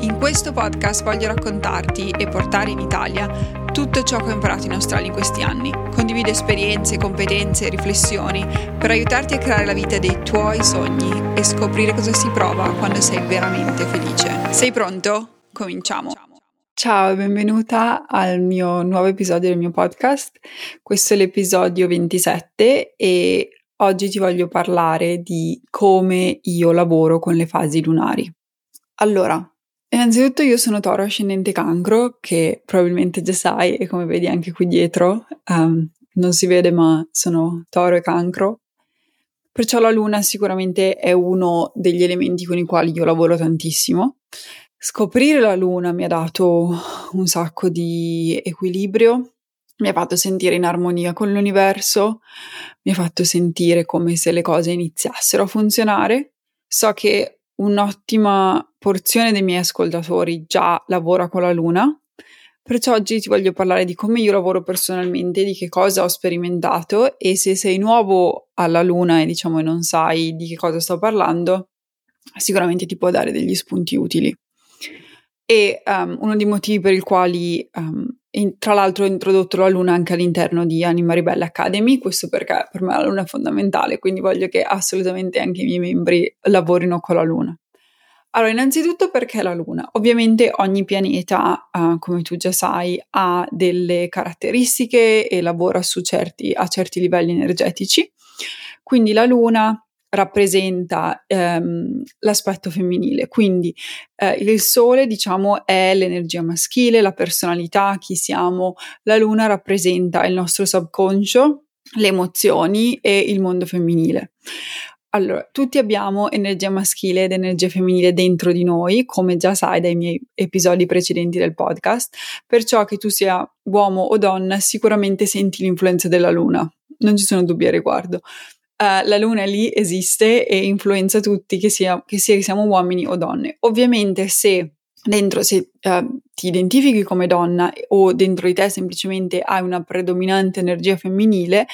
In questo podcast voglio raccontarti e portare in Italia tutto ciò che ho imparato in Australia in questi anni. Condivido esperienze, competenze e riflessioni per aiutarti a creare la vita dei tuoi sogni e scoprire cosa si prova quando sei veramente felice. Sei pronto? Cominciamo. Ciao e benvenuta al mio nuovo episodio del mio podcast. Questo è l'episodio 27 e oggi ti voglio parlare di come io lavoro con le fasi lunari. Allora, Innanzitutto io sono Toro ascendente cancro, che probabilmente già sai, e come vedi anche qui dietro, um, non si vede ma sono Toro e cancro. Perciò la luna sicuramente è uno degli elementi con i quali io lavoro tantissimo. Scoprire la luna mi ha dato un sacco di equilibrio, mi ha fatto sentire in armonia con l'universo, mi ha fatto sentire come se le cose iniziassero a funzionare. So che un'ottima porzione dei miei ascoltatori già lavora con la luna, perciò oggi ti voglio parlare di come io lavoro personalmente, di che cosa ho sperimentato e se sei nuovo alla luna e diciamo non sai di che cosa sto parlando, sicuramente ti può dare degli spunti utili. E um, uno dei motivi per i quali um, in, tra l'altro ho introdotto la luna anche all'interno di Anima Ribelle Academy, questo perché per me la luna è fondamentale, quindi voglio che assolutamente anche i miei membri lavorino con la luna. Allora, innanzitutto perché la Luna? Ovviamente ogni pianeta, uh, come tu già sai, ha delle caratteristiche e lavora certi, a certi livelli energetici. Quindi la Luna rappresenta ehm, l'aspetto femminile, quindi eh, il sole diciamo è l'energia maschile, la personalità, chi siamo, la luna rappresenta il nostro subconscio, le emozioni e il mondo femminile. Allora, tutti abbiamo energia maschile ed energia femminile dentro di noi, come già sai dai miei episodi precedenti del podcast, perciò che tu sia uomo o donna sicuramente senti l'influenza della luna, non ci sono dubbi a riguardo uh, la luna lì esiste e influenza tutti, che sia, che sia che siamo uomini o donne. Ovviamente se dentro se uh, ti identifichi come donna o dentro di te semplicemente hai una predominante energia femminile,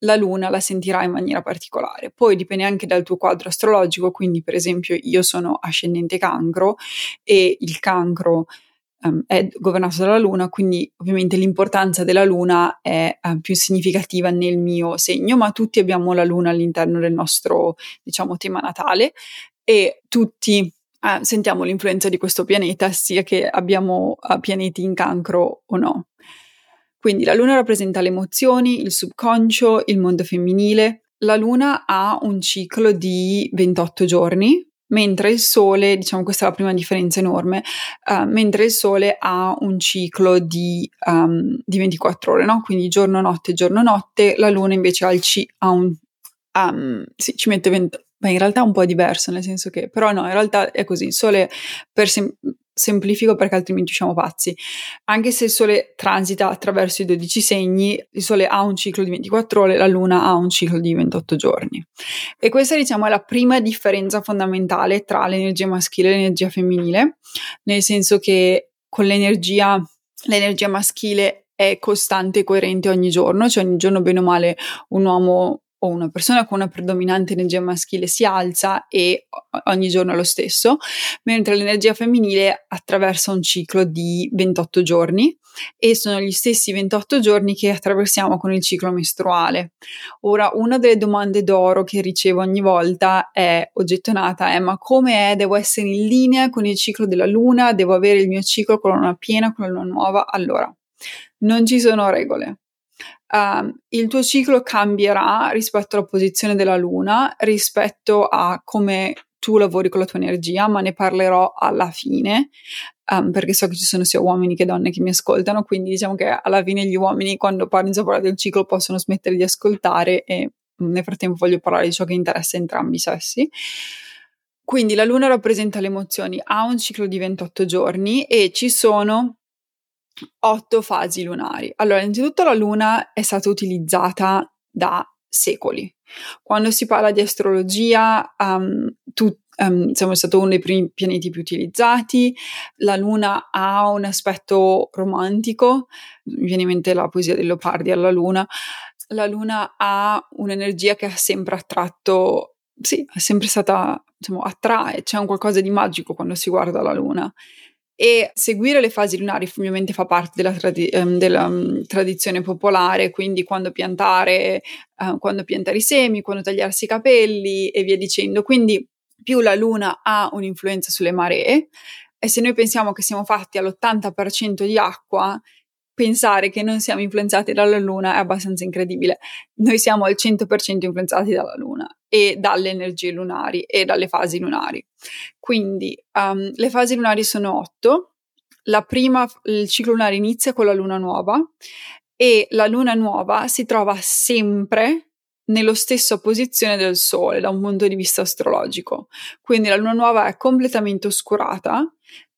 la luna la sentirai in maniera particolare. Poi dipende anche dal tuo quadro astrologico, quindi per esempio io sono ascendente cancro e il cancro um, è governato dalla Luna, quindi ovviamente l'importanza della Luna è uh, più significativa nel mio segno, ma tutti abbiamo la Luna all'interno del nostro, diciamo, tema natale e tutti uh, sentiamo l'influenza di questo pianeta, sia che abbiamo uh, pianeti in cancro o no. Quindi la Luna rappresenta le emozioni, il subconscio, il mondo femminile. La Luna ha un ciclo di 28 giorni, mentre il Sole, diciamo questa è la prima differenza enorme, uh, mentre il Sole ha un ciclo di, um, di 24 ore, no? quindi giorno-notte, giorno-notte, la Luna invece ha, c- ha un... Um, sì, ci mette 20... Beh, in realtà è un po' diverso, nel senso che, però no, in realtà è così, il Sole per, sem- semplifico perché altrimenti usciamo pazzi. Anche se il Sole transita attraverso i 12 segni, il Sole ha un ciclo di 24 ore, la Luna ha un ciclo di 28 giorni. E questa diciamo è la prima differenza fondamentale tra l'energia maschile e l'energia femminile, nel senso che con l'energia, l'energia maschile è costante e coerente ogni giorno, cioè ogni giorno bene o male un uomo o una persona con una predominante energia maschile si alza e ogni giorno è lo stesso, mentre l'energia femminile attraversa un ciclo di 28 giorni e sono gli stessi 28 giorni che attraversiamo con il ciclo mestruale. Ora, una delle domande d'oro che ricevo ogni volta è oggettonata è ma come è? Devo essere in linea con il ciclo della luna? Devo avere il mio ciclo con la luna piena, con la luna nuova? Allora, non ci sono regole uh, il tuo ciclo cambierà rispetto alla posizione della luna, rispetto a come tu lavori con la tua energia, ma ne parlerò alla fine, um, perché so che ci sono sia uomini che donne che mi ascoltano, quindi diciamo che alla fine gli uomini quando parlo a parlare del ciclo possono smettere di ascoltare e nel frattempo voglio parlare di ciò che interessa entrambi i sessi. Quindi la luna rappresenta le emozioni, ha un ciclo di 28 giorni e ci sono otto fasi lunari. Allora, innanzitutto la luna è stata utilizzata da secoli. Quando si parla di astrologia, um, tu, um, siamo stati uno dei primi pianeti più utilizzati, la Luna ha un aspetto romantico, mi viene in mente la poesia del Leopardi alla Luna, la Luna ha un'energia che ha sempre attratto, sì, è sempre stata, diciamo, attrae, c'è un qualcosa di magico quando si guarda la Luna e seguire le fasi lunari ovviamente fa parte della, tradi- um, della um, tradizione popolare, quindi quando piantare, uh, quando piantare i semi, quando tagliarsi i capelli e via dicendo. Quindi più la luna ha un'influenza sulle maree e se noi pensiamo che siamo fatti all'80% di acqua, pensare che non siamo influenzati dalla Luna è abbastanza incredibile. Noi siamo al 100% influenzati dalla Luna e dalle energie lunari e dalle fasi lunari. Quindi um, le fasi lunari sono otto. La prima, il ciclo lunare inizia con la luna nuova e la luna nuova si trova sempre nella stessa posizione del Sole da un punto di vista astrologico. Quindi la luna nuova è completamente oscurata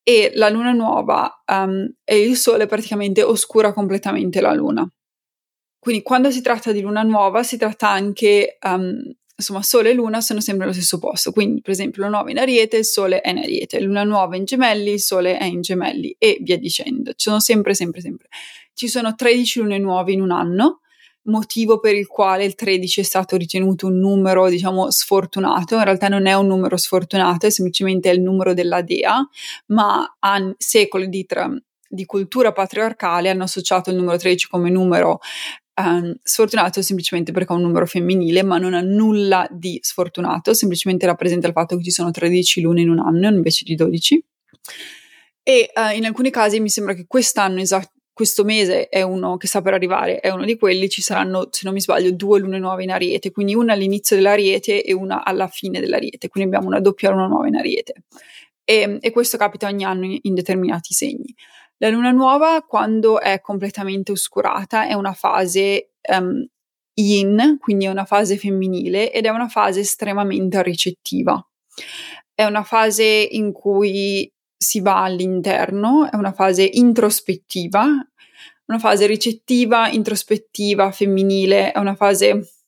e la luna nuova um, e il sole praticamente oscura completamente la luna. Quindi quando si tratta di luna nuova si tratta anche, um, insomma, sole e luna sono sempre allo stesso posto. Quindi, per esempio, luna nuova in ariete, il sole è in ariete, luna nuova in gemelli, il sole è in gemelli e via dicendo. Ci sono sempre, sempre, sempre. Ci sono 13 lune nuove in un anno motivo per il quale il 13 è stato ritenuto un numero, diciamo, sfortunato. In realtà non è un numero sfortunato, è semplicemente il numero della dea, ma a secoli di, tra- di cultura patriarcale hanno associato il numero 13 come numero um, sfortunato semplicemente perché è un numero femminile, ma non ha nulla di sfortunato, semplicemente rappresenta il fatto che ci sono 13 lune in un anno invece di 12. E uh, in alcuni casi mi sembra che quest'anno esatto questo mese è uno che sta per arrivare, è uno di quelli, ci saranno, se non mi sbaglio, due lune nuove in Ariete, quindi una all'inizio dell'Ariete e una alla fine dell'Ariete, quindi abbiamo una doppia luna nuova in Ariete. E, e questo capita ogni anno in, in determinati segni. La luna nuova, quando è completamente oscurata, è una fase um, yin, quindi è una fase femminile ed è una fase estremamente ricettiva. È una fase in cui si va all'interno, è una fase introspettiva, una fase ricettiva, introspettiva, femminile, è una fase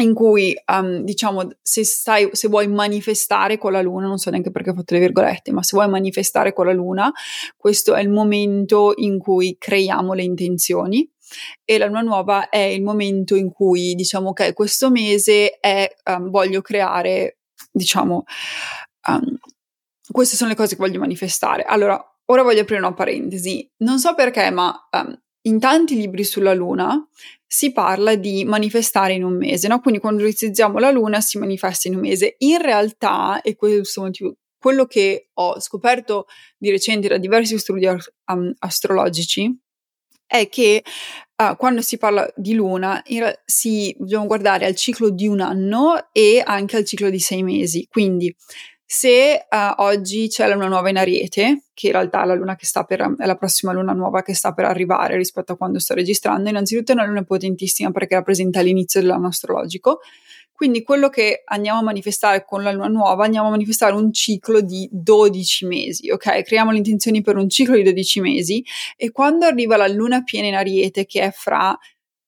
in cui, um, diciamo, se, stai, se vuoi manifestare con la luna, non so neanche perché ho fatto le virgolette, ma se vuoi manifestare con la luna, questo è il momento in cui creiamo le intenzioni e la luna nuova è il momento in cui diciamo ok questo mese è um, voglio creare diciamo um, queste sono le cose che voglio manifestare. Allora, ora voglio aprire una parentesi. Non so perché, ma in tanti libri sulla Luna si parla di manifestare in un mese, no? Quindi quando utilizziamo la Luna si manifesta in un mese. In realtà, e questo motivo, quello che ho scoperto di recente da diversi studi um, astrologici è che uh, quando si parla di luna re- si dobbiamo guardare al ciclo di un anno e anche al ciclo di sei mesi. Quindi se uh, oggi c'è la luna nuova in Ariete, che in realtà è per, è la prossima luna nuova che sta per arrivare rispetto a quando sto registrando, innanzitutto è una luna potentissima perché rappresenta l'inizio dell'anno astrologico. Quindi quello che andiamo a manifestare con la luna nuova, andiamo a manifestare un ciclo di 12 mesi, ok? Creiamo le intenzioni per un ciclo di 12 mesi e quando arriva la luna piena in Ariete, che è fra,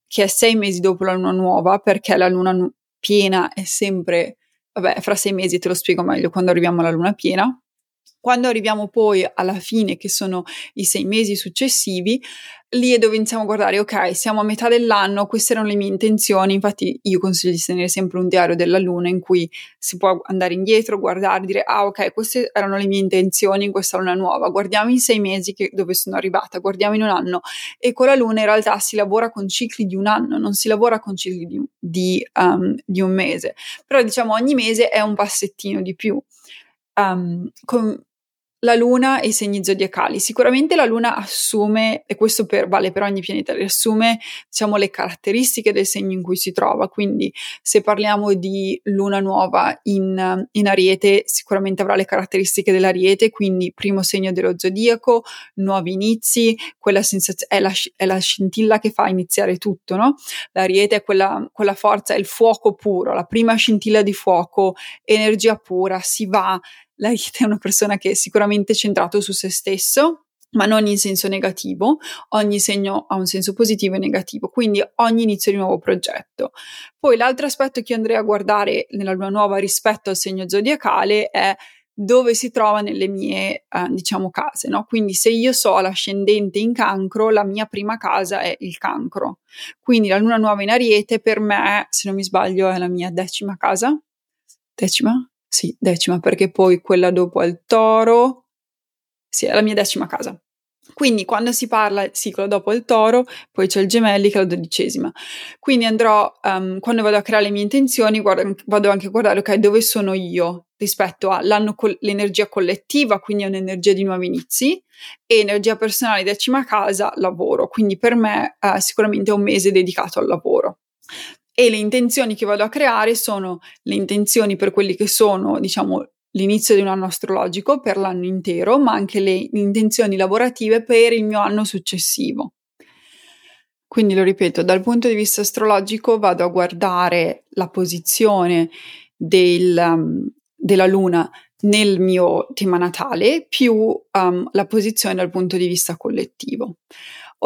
che è sei mesi dopo la luna nuova, perché la luna nu- piena è sempre vabbè, fra sei mesi te lo spiego meglio quando arriviamo alla luna piena. Quando arriviamo poi alla fine, che sono i sei mesi successivi, lì è dove iniziamo a guardare, ok, siamo a metà dell'anno, queste erano le mie intenzioni, infatti io consiglio di tenere sempre un diario della luna in cui si può andare indietro, guardare, dire, ah ok, queste erano le mie intenzioni in questa luna nuova, guardiamo in sei mesi che, dove sono arrivata, guardiamo in un anno. E con la luna in realtà si lavora con cicli di un anno, non si lavora con cicli di, di, um, di un mese, però diciamo ogni mese è un passettino di più. Um, con, la Luna e i segni zodiacali. Sicuramente la Luna assume, e questo per, vale per ogni pianeta, riassume diciamo, le caratteristiche del segno in cui si trova. Quindi se parliamo di Luna nuova in, in Ariete, sicuramente avrà le caratteristiche dell'Ariete, quindi primo segno dello zodiaco, nuovi inizi, quella sensazione è la, è la scintilla che fa iniziare tutto, no? L'Ariete è quella, quella forza, è il fuoco puro, la prima scintilla di fuoco, energia pura, si va, Laite è una persona che è sicuramente centrato su se stesso, ma non in senso negativo, ogni segno ha un senso positivo e negativo, quindi ogni inizio di nuovo progetto. Poi l'altro aspetto che andrei a guardare nella luna nuova rispetto al segno zodiacale è dove si trova nelle mie, eh, diciamo, case, no? Quindi se io so l'ascendente in cancro, la mia prima casa è il cancro. Quindi la luna nuova in ariete per me, se non mi sbaglio, è la mia decima casa. Decima? Sì, decima, perché poi quella dopo il toro. Sì, è la mia decima casa. Quindi quando si parla, sì, quello dopo il toro, poi c'è il gemelli che è la dodicesima. Quindi andrò, um, quando vado a creare le mie intenzioni, guardo, vado anche a guardare, ok, dove sono io rispetto all'energia collettiva, quindi è un'energia di nuovi inizi, e energia personale, decima casa, lavoro. Quindi per me uh, sicuramente è un mese dedicato al lavoro. E le intenzioni che vado a creare sono le intenzioni per quelli che sono, diciamo, l'inizio di un anno astrologico per l'anno intero, ma anche le intenzioni lavorative per il mio anno successivo. Quindi lo ripeto, dal punto di vista astrologico vado a guardare la posizione del, um, della luna nel mio tema natale più um, la posizione dal punto di vista collettivo.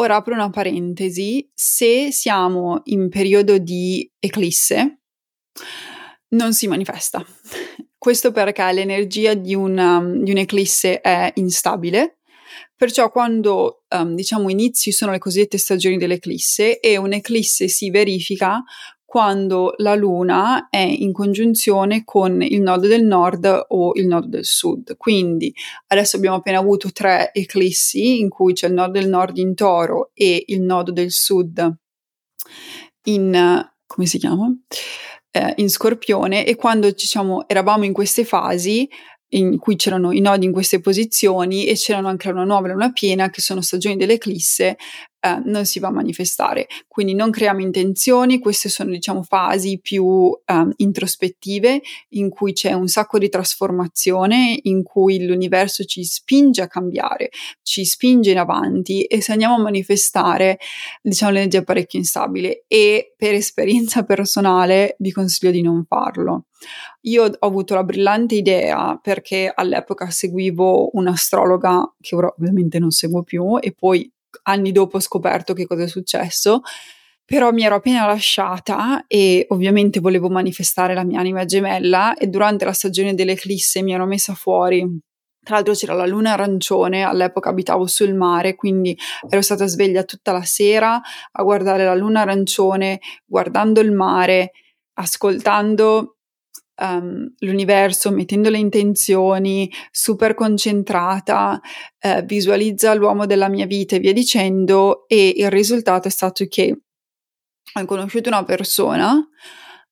Ora apro una parentesi, se siamo in periodo di eclisse non si manifesta. Questo perché l'energia di, una, um, di un'eclisse è instabile, perciò quando um, diciamo inizi sono le cosiddette stagioni dell'eclisse e un'eclisse si verifica quando la luna è in congiunzione con il nodo del nord o il nodo del sud. Quindi adesso abbiamo appena avuto tre eclissi in cui c'è il nodo del nord in toro e il nodo del sud in come si chiama? eh, in Scorpione e quando diciamo, eravamo in queste fasi in cui c'erano i nodi in queste posizioni e c'erano anche la luna nuova e la luna piena che sono stagioni dell'eclisse eh, non si va a manifestare. Quindi non creiamo intenzioni, queste sono diciamo fasi più eh, introspettive in cui c'è un sacco di trasformazione, in cui l'universo ci spinge a cambiare, ci spinge in avanti e se andiamo a manifestare diciamo l'energia è parecchio instabile e per esperienza personale vi consiglio di non farlo. Io ho avuto la brillante idea perché all'epoca seguivo un'astrologa che ora ovviamente non seguo più e poi anni dopo ho scoperto che cosa è successo, però mi ero appena lasciata e ovviamente volevo manifestare la mia anima gemella e durante la stagione dell'eclisse mi ero messa fuori. Tra l'altro c'era la luna arancione, all'epoca abitavo sul mare, quindi ero stata sveglia tutta la sera a guardare la luna arancione, guardando il mare, ascoltando um, l'universo, mettendo le intenzioni, super concentrata, eh, visualizza l'uomo della mia vita e via dicendo, e il risultato è stato che ho conosciuto una persona,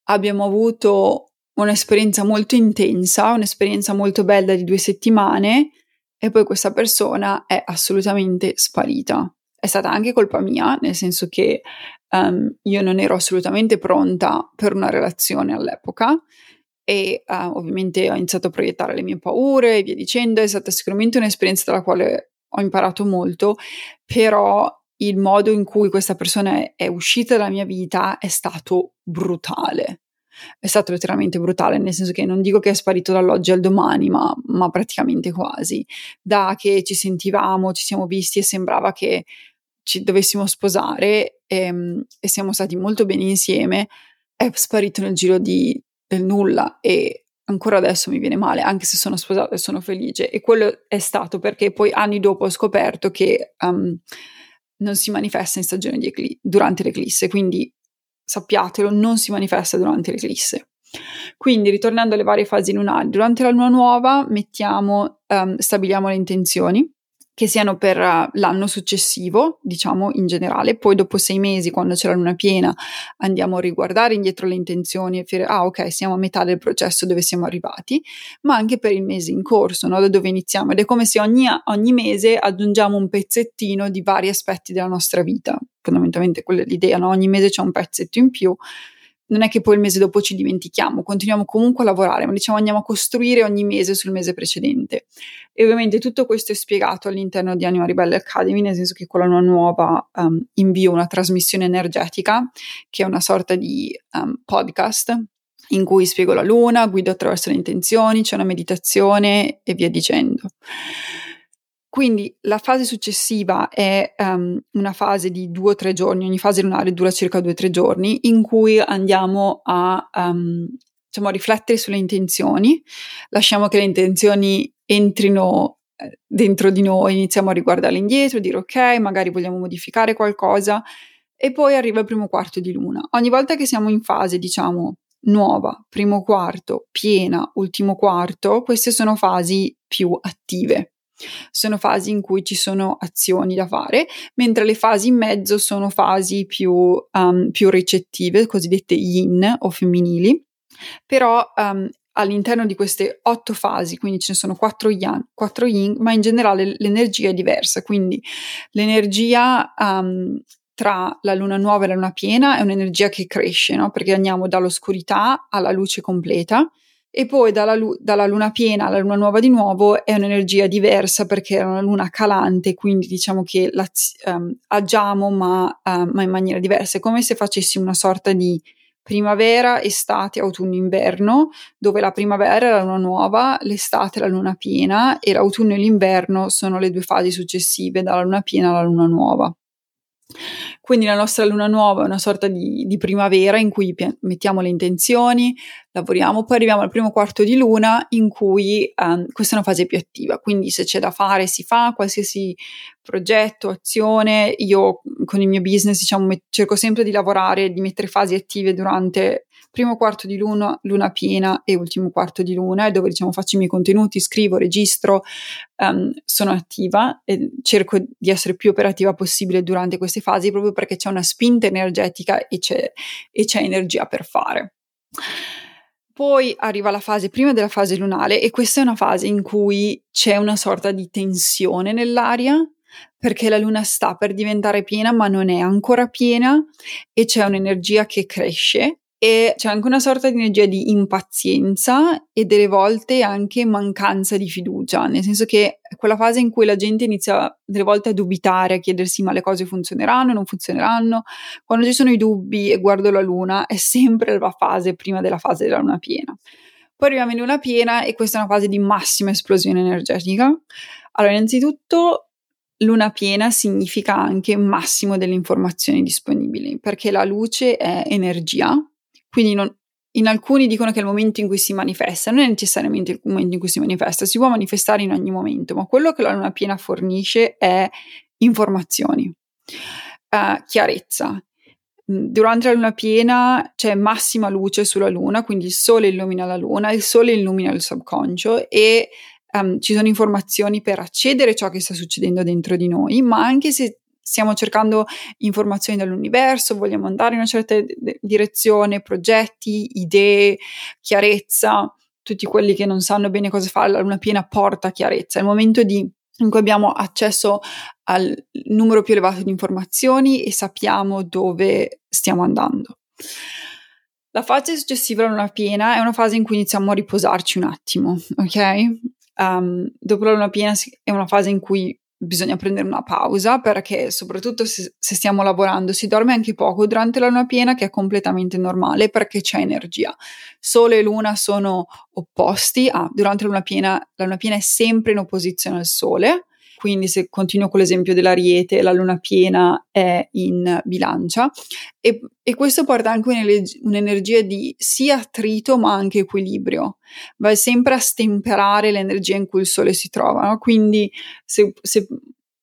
abbiamo avuto un'esperienza molto intensa, un'esperienza molto bella di due settimane, e poi questa persona è assolutamente sparita. È stata anche colpa mia, nel senso che um, io non ero assolutamente pronta per una relazione all'epoca e uh, ovviamente ho iniziato a proiettare le mie paure e via dicendo, è stata sicuramente un'esperienza dalla quale ho imparato molto, però il modo in cui questa persona è, uscita dalla mia vita è stato brutale. È stato letteralmente brutale, nel senso che non dico che è sparito dall'oggi al domani, ma, ma praticamente quasi. Da che ci sentivamo, ci siamo visti e sembrava che ci dovessimo sposare e, ehm, e siamo stati molto bene insieme, è sparito nel giro di del nulla e ancora adesso mi viene male, anche se sono sposata e sono felice. E quello è stato perché poi anni dopo ho scoperto che um, non si manifesta in stagione di ecl- durante l'eclisse, quindi sappiatelo, non si manifesta durante l'eclisse. Quindi, ritornando alle varie fasi lunari, durante la luna nuova mettiamo, um, stabiliamo le intenzioni che siano per uh, l'anno successivo, diciamo in generale, poi dopo sei mesi, quando c'è la luna piena, andiamo a riguardare indietro le intenzioni e dire, ah ok, siamo a metà del processo dove siamo arrivati, ma anche per il mese in corso, no? da dove iniziamo, ed è come se ogni, ogni mese aggiungiamo un pezzettino di vari aspetti della nostra vita, fondamentalmente quella è l'idea, no? ogni mese c'è un pezzetto in più, non è che poi il mese dopo ci dimentichiamo, continuiamo comunque a lavorare, ma diciamo andiamo a costruire ogni mese sul mese precedente. E ovviamente tutto questo è spiegato all'interno di Anima Ribelle Academy, nel senso che con la nuova um, invio una trasmissione energetica, che è una sorta di um, podcast in cui spiego la luna, guido attraverso le intenzioni, c'è una meditazione e via dicendo. Quindi la fase successiva è um, una fase di due o tre giorni, ogni fase lunare dura circa due o tre giorni, in cui andiamo a um, diciamo, riflettere sulle intenzioni, lasciamo che le intenzioni entrino eh, dentro di noi, iniziamo a riguardarle indietro, dire ok, magari vogliamo modificare qualcosa e poi arriva il primo quarto di luna. Ogni volta che siamo in fase, diciamo, nuova, primo quarto, piena, ultimo quarto, queste sono fasi più attive. Sono fasi in cui ci sono azioni da fare, mentre le fasi in mezzo sono fasi più, um, più ricettive, cosiddette yin o femminili, però um, all'interno di queste otto fasi, quindi ce ne sono quattro yang, quattro yin, ma in generale l'energia è diversa, quindi l'energia um, tra la luna nuova e la luna piena è un'energia che cresce, no? perché andiamo dall'oscurità alla luce completa e poi dalla, lu- dalla, luna piena alla luna nuova di nuovo è un'energia diversa perché è una luna calante, quindi diciamo che um, agiamo ma, uh, ma in maniera diversa, è come se facessimo una sorta di primavera, estate, autunno, inverno, dove la primavera è la luna nuova, l'estate è la luna piena e l'autunno e l'inverno sono le due fasi successive dalla luna piena alla luna nuova. Quindi la nostra luna nuova è una sorta di, di primavera in cui pi- mettiamo le intenzioni, lavoriamo, poi arriviamo al primo quarto di luna in cui um, questa è una fase più attiva, quindi se c'è da fare si fa, qualsiasi progetto, azione, io con il mio business diciamo met- cerco sempre di lavorare, di mettere fasi attive durante primo quarto di luna, luna piena e ultimo quarto di luna, dove diciamo faccio i miei contenuti, scrivo, registro, um, sono attiva e cerco di essere più operativa possibile durante queste fasi proprio perché c'è una spinta energetica e c'è, e c'è energia per fare. Poi arriva la fase prima della fase lunare e questa è una fase in cui c'è una sorta di tensione nell'aria perché la luna sta per diventare piena ma non è ancora piena e c'è un'energia che cresce e c'è anche una sorta di energia di impazienza e delle volte anche mancanza di fiducia, nel senso che quella fase in cui la gente inizia delle volte a dubitare, a chiedersi ma le cose funzioneranno, non funzioneranno. Quando ci sono i dubbi e guardo la luna è sempre la fase prima della fase della luna piena. Poi arriviamo in luna piena e questa è una fase di massima esplosione energetica. Allora, innanzitutto luna piena significa anche massimo delle informazioni disponibili, perché la luce è energia quindi non, in alcuni dicono che è il momento in cui si manifesta, non è necessariamente il momento in cui si manifesta, si può manifestare in ogni momento, ma quello che la luna piena fornisce è informazioni, uh, chiarezza. Mm, durante la luna piena c'è massima luce sulla luna, quindi il sole illumina la luna, il sole illumina il subconscio e um, ci sono informazioni per accedere a ciò che sta succedendo dentro di noi, ma anche se stiamo cercando informazioni dall'universo, vogliamo andare in una certa direzione, progetti, idee, chiarezza, tutti quelli che non sanno bene cosa fare, la luna piena porta chiarezza. È il momento di, in cui abbiamo accesso al numero più elevato di informazioni e sappiamo dove stiamo andando. La fase successiva alla luna piena è una fase in cui iniziamo a riposarci un attimo, ok? Um, dopo la luna piena è una fase in cui bisogna prendere una pausa perché soprattutto se, se, stiamo lavorando si dorme anche poco durante la luna piena che è completamente normale perché c'è energia. Sole e luna sono opposti, ah, durante la luna piena la luna piena è sempre in opposizione al sole quindi se continuo con l'esempio dell'ariete, la luna piena è in bilancia e, e questo porta anche un'energia di sia attrito ma anche equilibrio, va sempre a stemperare l'energia in cui il sole si trova, no? quindi se, se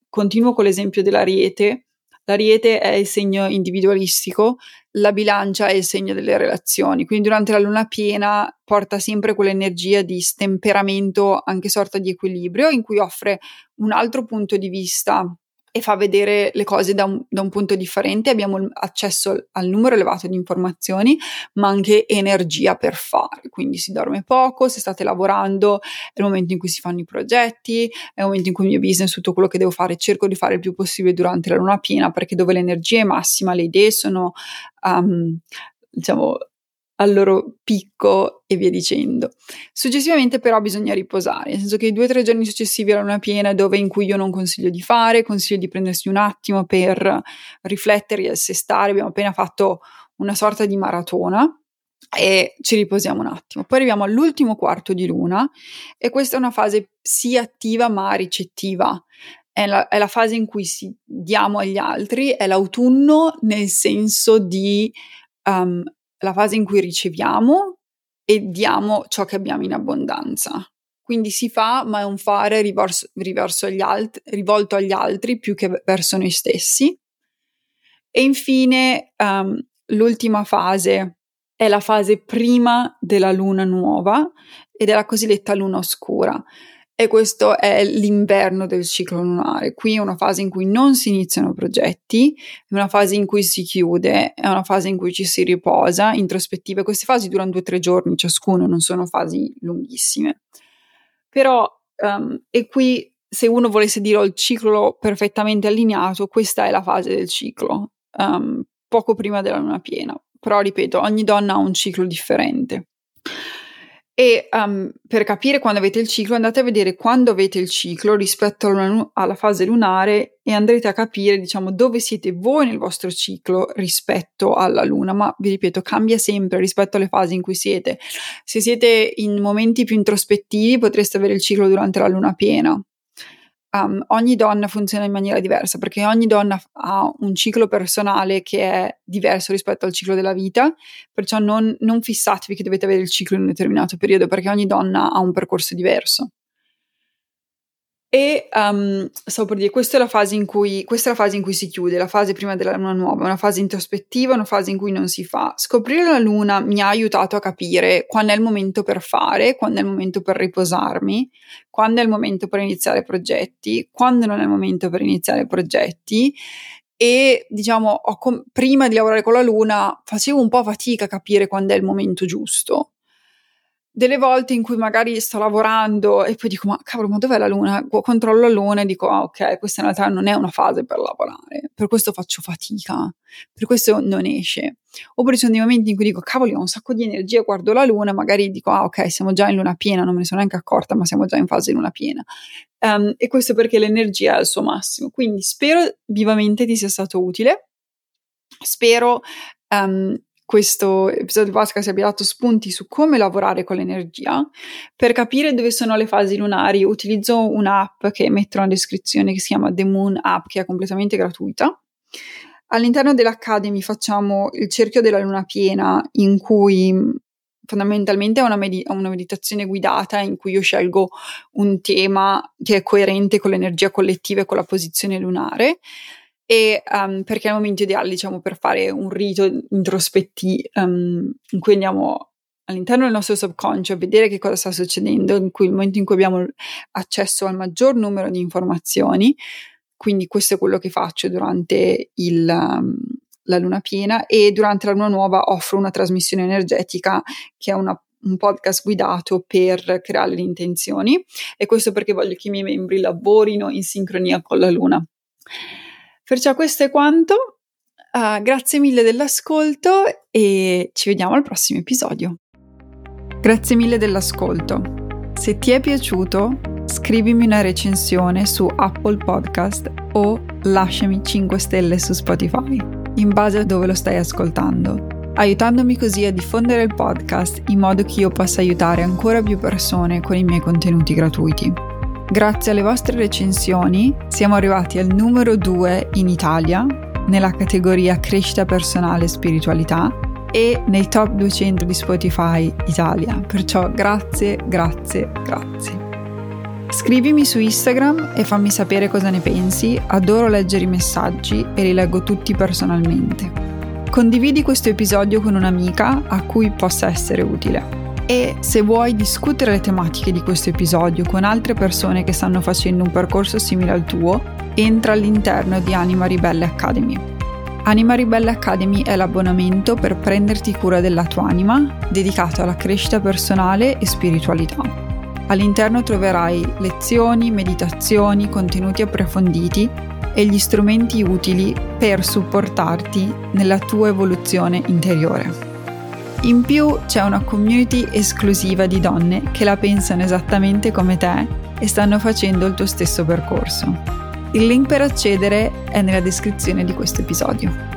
continuo con l'esempio dell'ariete, L'ariete è il segno individualistico, la bilancia è il segno delle relazioni, quindi durante la luna piena porta sempre quell'energia di stemperamento, anche sorta di equilibrio, in cui offre un altro punto di vista e fa vedere le cose da un, da un, punto differente, abbiamo accesso al numero elevato di informazioni, ma anche energia per fare, quindi si dorme poco, se state lavorando è il momento in cui si fanno i progetti, è il momento in cui il mio business, tutto quello che devo fare, cerco di fare il più possibile durante la luna piena, perché dove l'energia è massima, le idee sono, um, diciamo, al loro picco e via dicendo. Successivamente però bisogna riposare, nel senso che i due o tre giorni successivi alla luna piena dove in cui io non consiglio di fare, consiglio di prendersi un attimo per riflettere e assestare, abbiamo appena fatto una sorta di maratona e ci riposiamo un attimo. Poi arriviamo all'ultimo quarto di luna e questa è una fase sì attiva ma ricettiva. È la, è la fase in cui si diamo agli altri, è l'autunno nel senso di um, la fase in cui riceviamo e diamo ciò che abbiamo in abbondanza. Quindi si fa, ma è un fare riverso, riverso agli alt- rivolto agli altri più che verso noi stessi. E infine um, l'ultima fase è la fase prima della luna nuova ed è la cosiddetta luna oscura. E questo è l'inverno del ciclo lunare. Qui è una fase in cui non si iniziano progetti, è una fase in cui si chiude, è una fase in cui ci si riposa, introspettive. Queste fasi durano due o tre giorni ciascuno, non sono fasi lunghissime. Però, um, e qui se uno volesse dire il ciclo perfettamente allineato, questa è la fase del ciclo, um, poco prima della luna piena. Però, ripeto, ogni donna ha un ciclo differente. E um, per capire quando avete il ciclo, andate a vedere quando avete il ciclo rispetto alla, alla, fase lunare e andrete a capire, diciamo, dove siete voi nel vostro ciclo rispetto alla luna. Ma vi ripeto, cambia sempre rispetto alle fasi in cui siete. Se siete in momenti più introspettivi, potreste avere il ciclo durante la luna piena um, ogni donna funziona in maniera diversa perché ogni donna ha un ciclo personale che è diverso rispetto al ciclo della vita, perciò non, non fissatevi che dovete avere il ciclo in un determinato periodo perché ogni donna ha un percorso diverso. E um, stavo per dire, questa è, la fase in cui, questa è la fase in cui si chiude, la fase prima della luna nuova, una fase introspettiva, una fase in cui non si fa. Scoprire la luna mi ha aiutato a capire quando è il momento per fare, quando è il momento per riposarmi, quando è il momento per iniziare progetti, quando non è il momento per iniziare progetti. E diciamo, com- prima di lavorare con la luna facevo un po' fatica a capire quando è il momento giusto delle volte in cui magari sto lavorando e poi dico ma cavolo ma dov'è la luna? Controllo la luna e dico ah ok questa in realtà non è una fase per lavorare, per questo faccio fatica, per questo non esce. Oppure ci sono dei momenti in cui dico cavolo ho un sacco di energia, guardo la luna e magari dico ah ok siamo già in luna piena, non me ne sono neanche accorta ma siamo già in fase di luna piena. Um, e questo perché l'energia è al suo massimo. Quindi spero vivamente ti sia stato utile. Spero um, questo episodio di podcast abbia dato spunti su come lavorare con l'energia. Per capire dove sono le fasi lunari utilizzo un'app che metto nella descrizione che si chiama The Moon App che è completamente gratuita. All'interno dell'Academy facciamo il cerchio della luna piena in cui fondamentalmente è una, med- una, meditazione guidata in cui io scelgo un tema che è coerente con l'energia collettiva e con la posizione lunare e um, perché è il momento ideale, diciamo, per fare un rito introspettivo um, in cui andiamo all'interno del nostro subconscio a vedere che cosa sta succedendo, in cui il momento in cui abbiamo accesso al maggior numero di informazioni. Quindi questo è quello che faccio durante il, um, la luna piena e durante la luna nuova offro una trasmissione energetica che è una un podcast guidato per creare le intenzioni e questo perché voglio che i miei membri lavorino in sincronia con la luna. Perciò questo è quanto. Uh, grazie mille dell'ascolto e ci vediamo al prossimo episodio. Grazie mille dell'ascolto. Se ti è piaciuto, scrivimi una recensione su Apple Podcast o lasciami 5 stelle su Spotify, in base a dove lo stai ascoltando, aiutandomi così a diffondere il podcast in modo che io possa aiutare ancora più persone con i miei contenuti gratuiti. Grazie alle vostre recensioni siamo arrivati al numero 2 in Italia nella categoria crescita personale e spiritualità e nei top 200 di Spotify Italia. Perciò grazie, grazie, grazie. Scrivimi su Instagram e fammi sapere cosa ne pensi, adoro leggere i messaggi e li leggo tutti personalmente. Condividi questo episodio con un'amica a cui possa essere utile e se vuoi discutere le tematiche di questo episodio con altre persone che stanno facendo un percorso simile al tuo, entra all'interno di Anima Ribelle Academy. Anima Ribelle Academy è l'abbonamento per prenderti cura della tua anima, dedicato alla crescita personale e spiritualità. All'interno troverai lezioni, meditazioni, contenuti approfonditi e gli strumenti utili per supportarti nella tua evoluzione interiore. In più c'è una community esclusiva di donne che la pensano esattamente come te e stanno facendo il tuo stesso percorso. Il link per accedere è nella descrizione di questo episodio.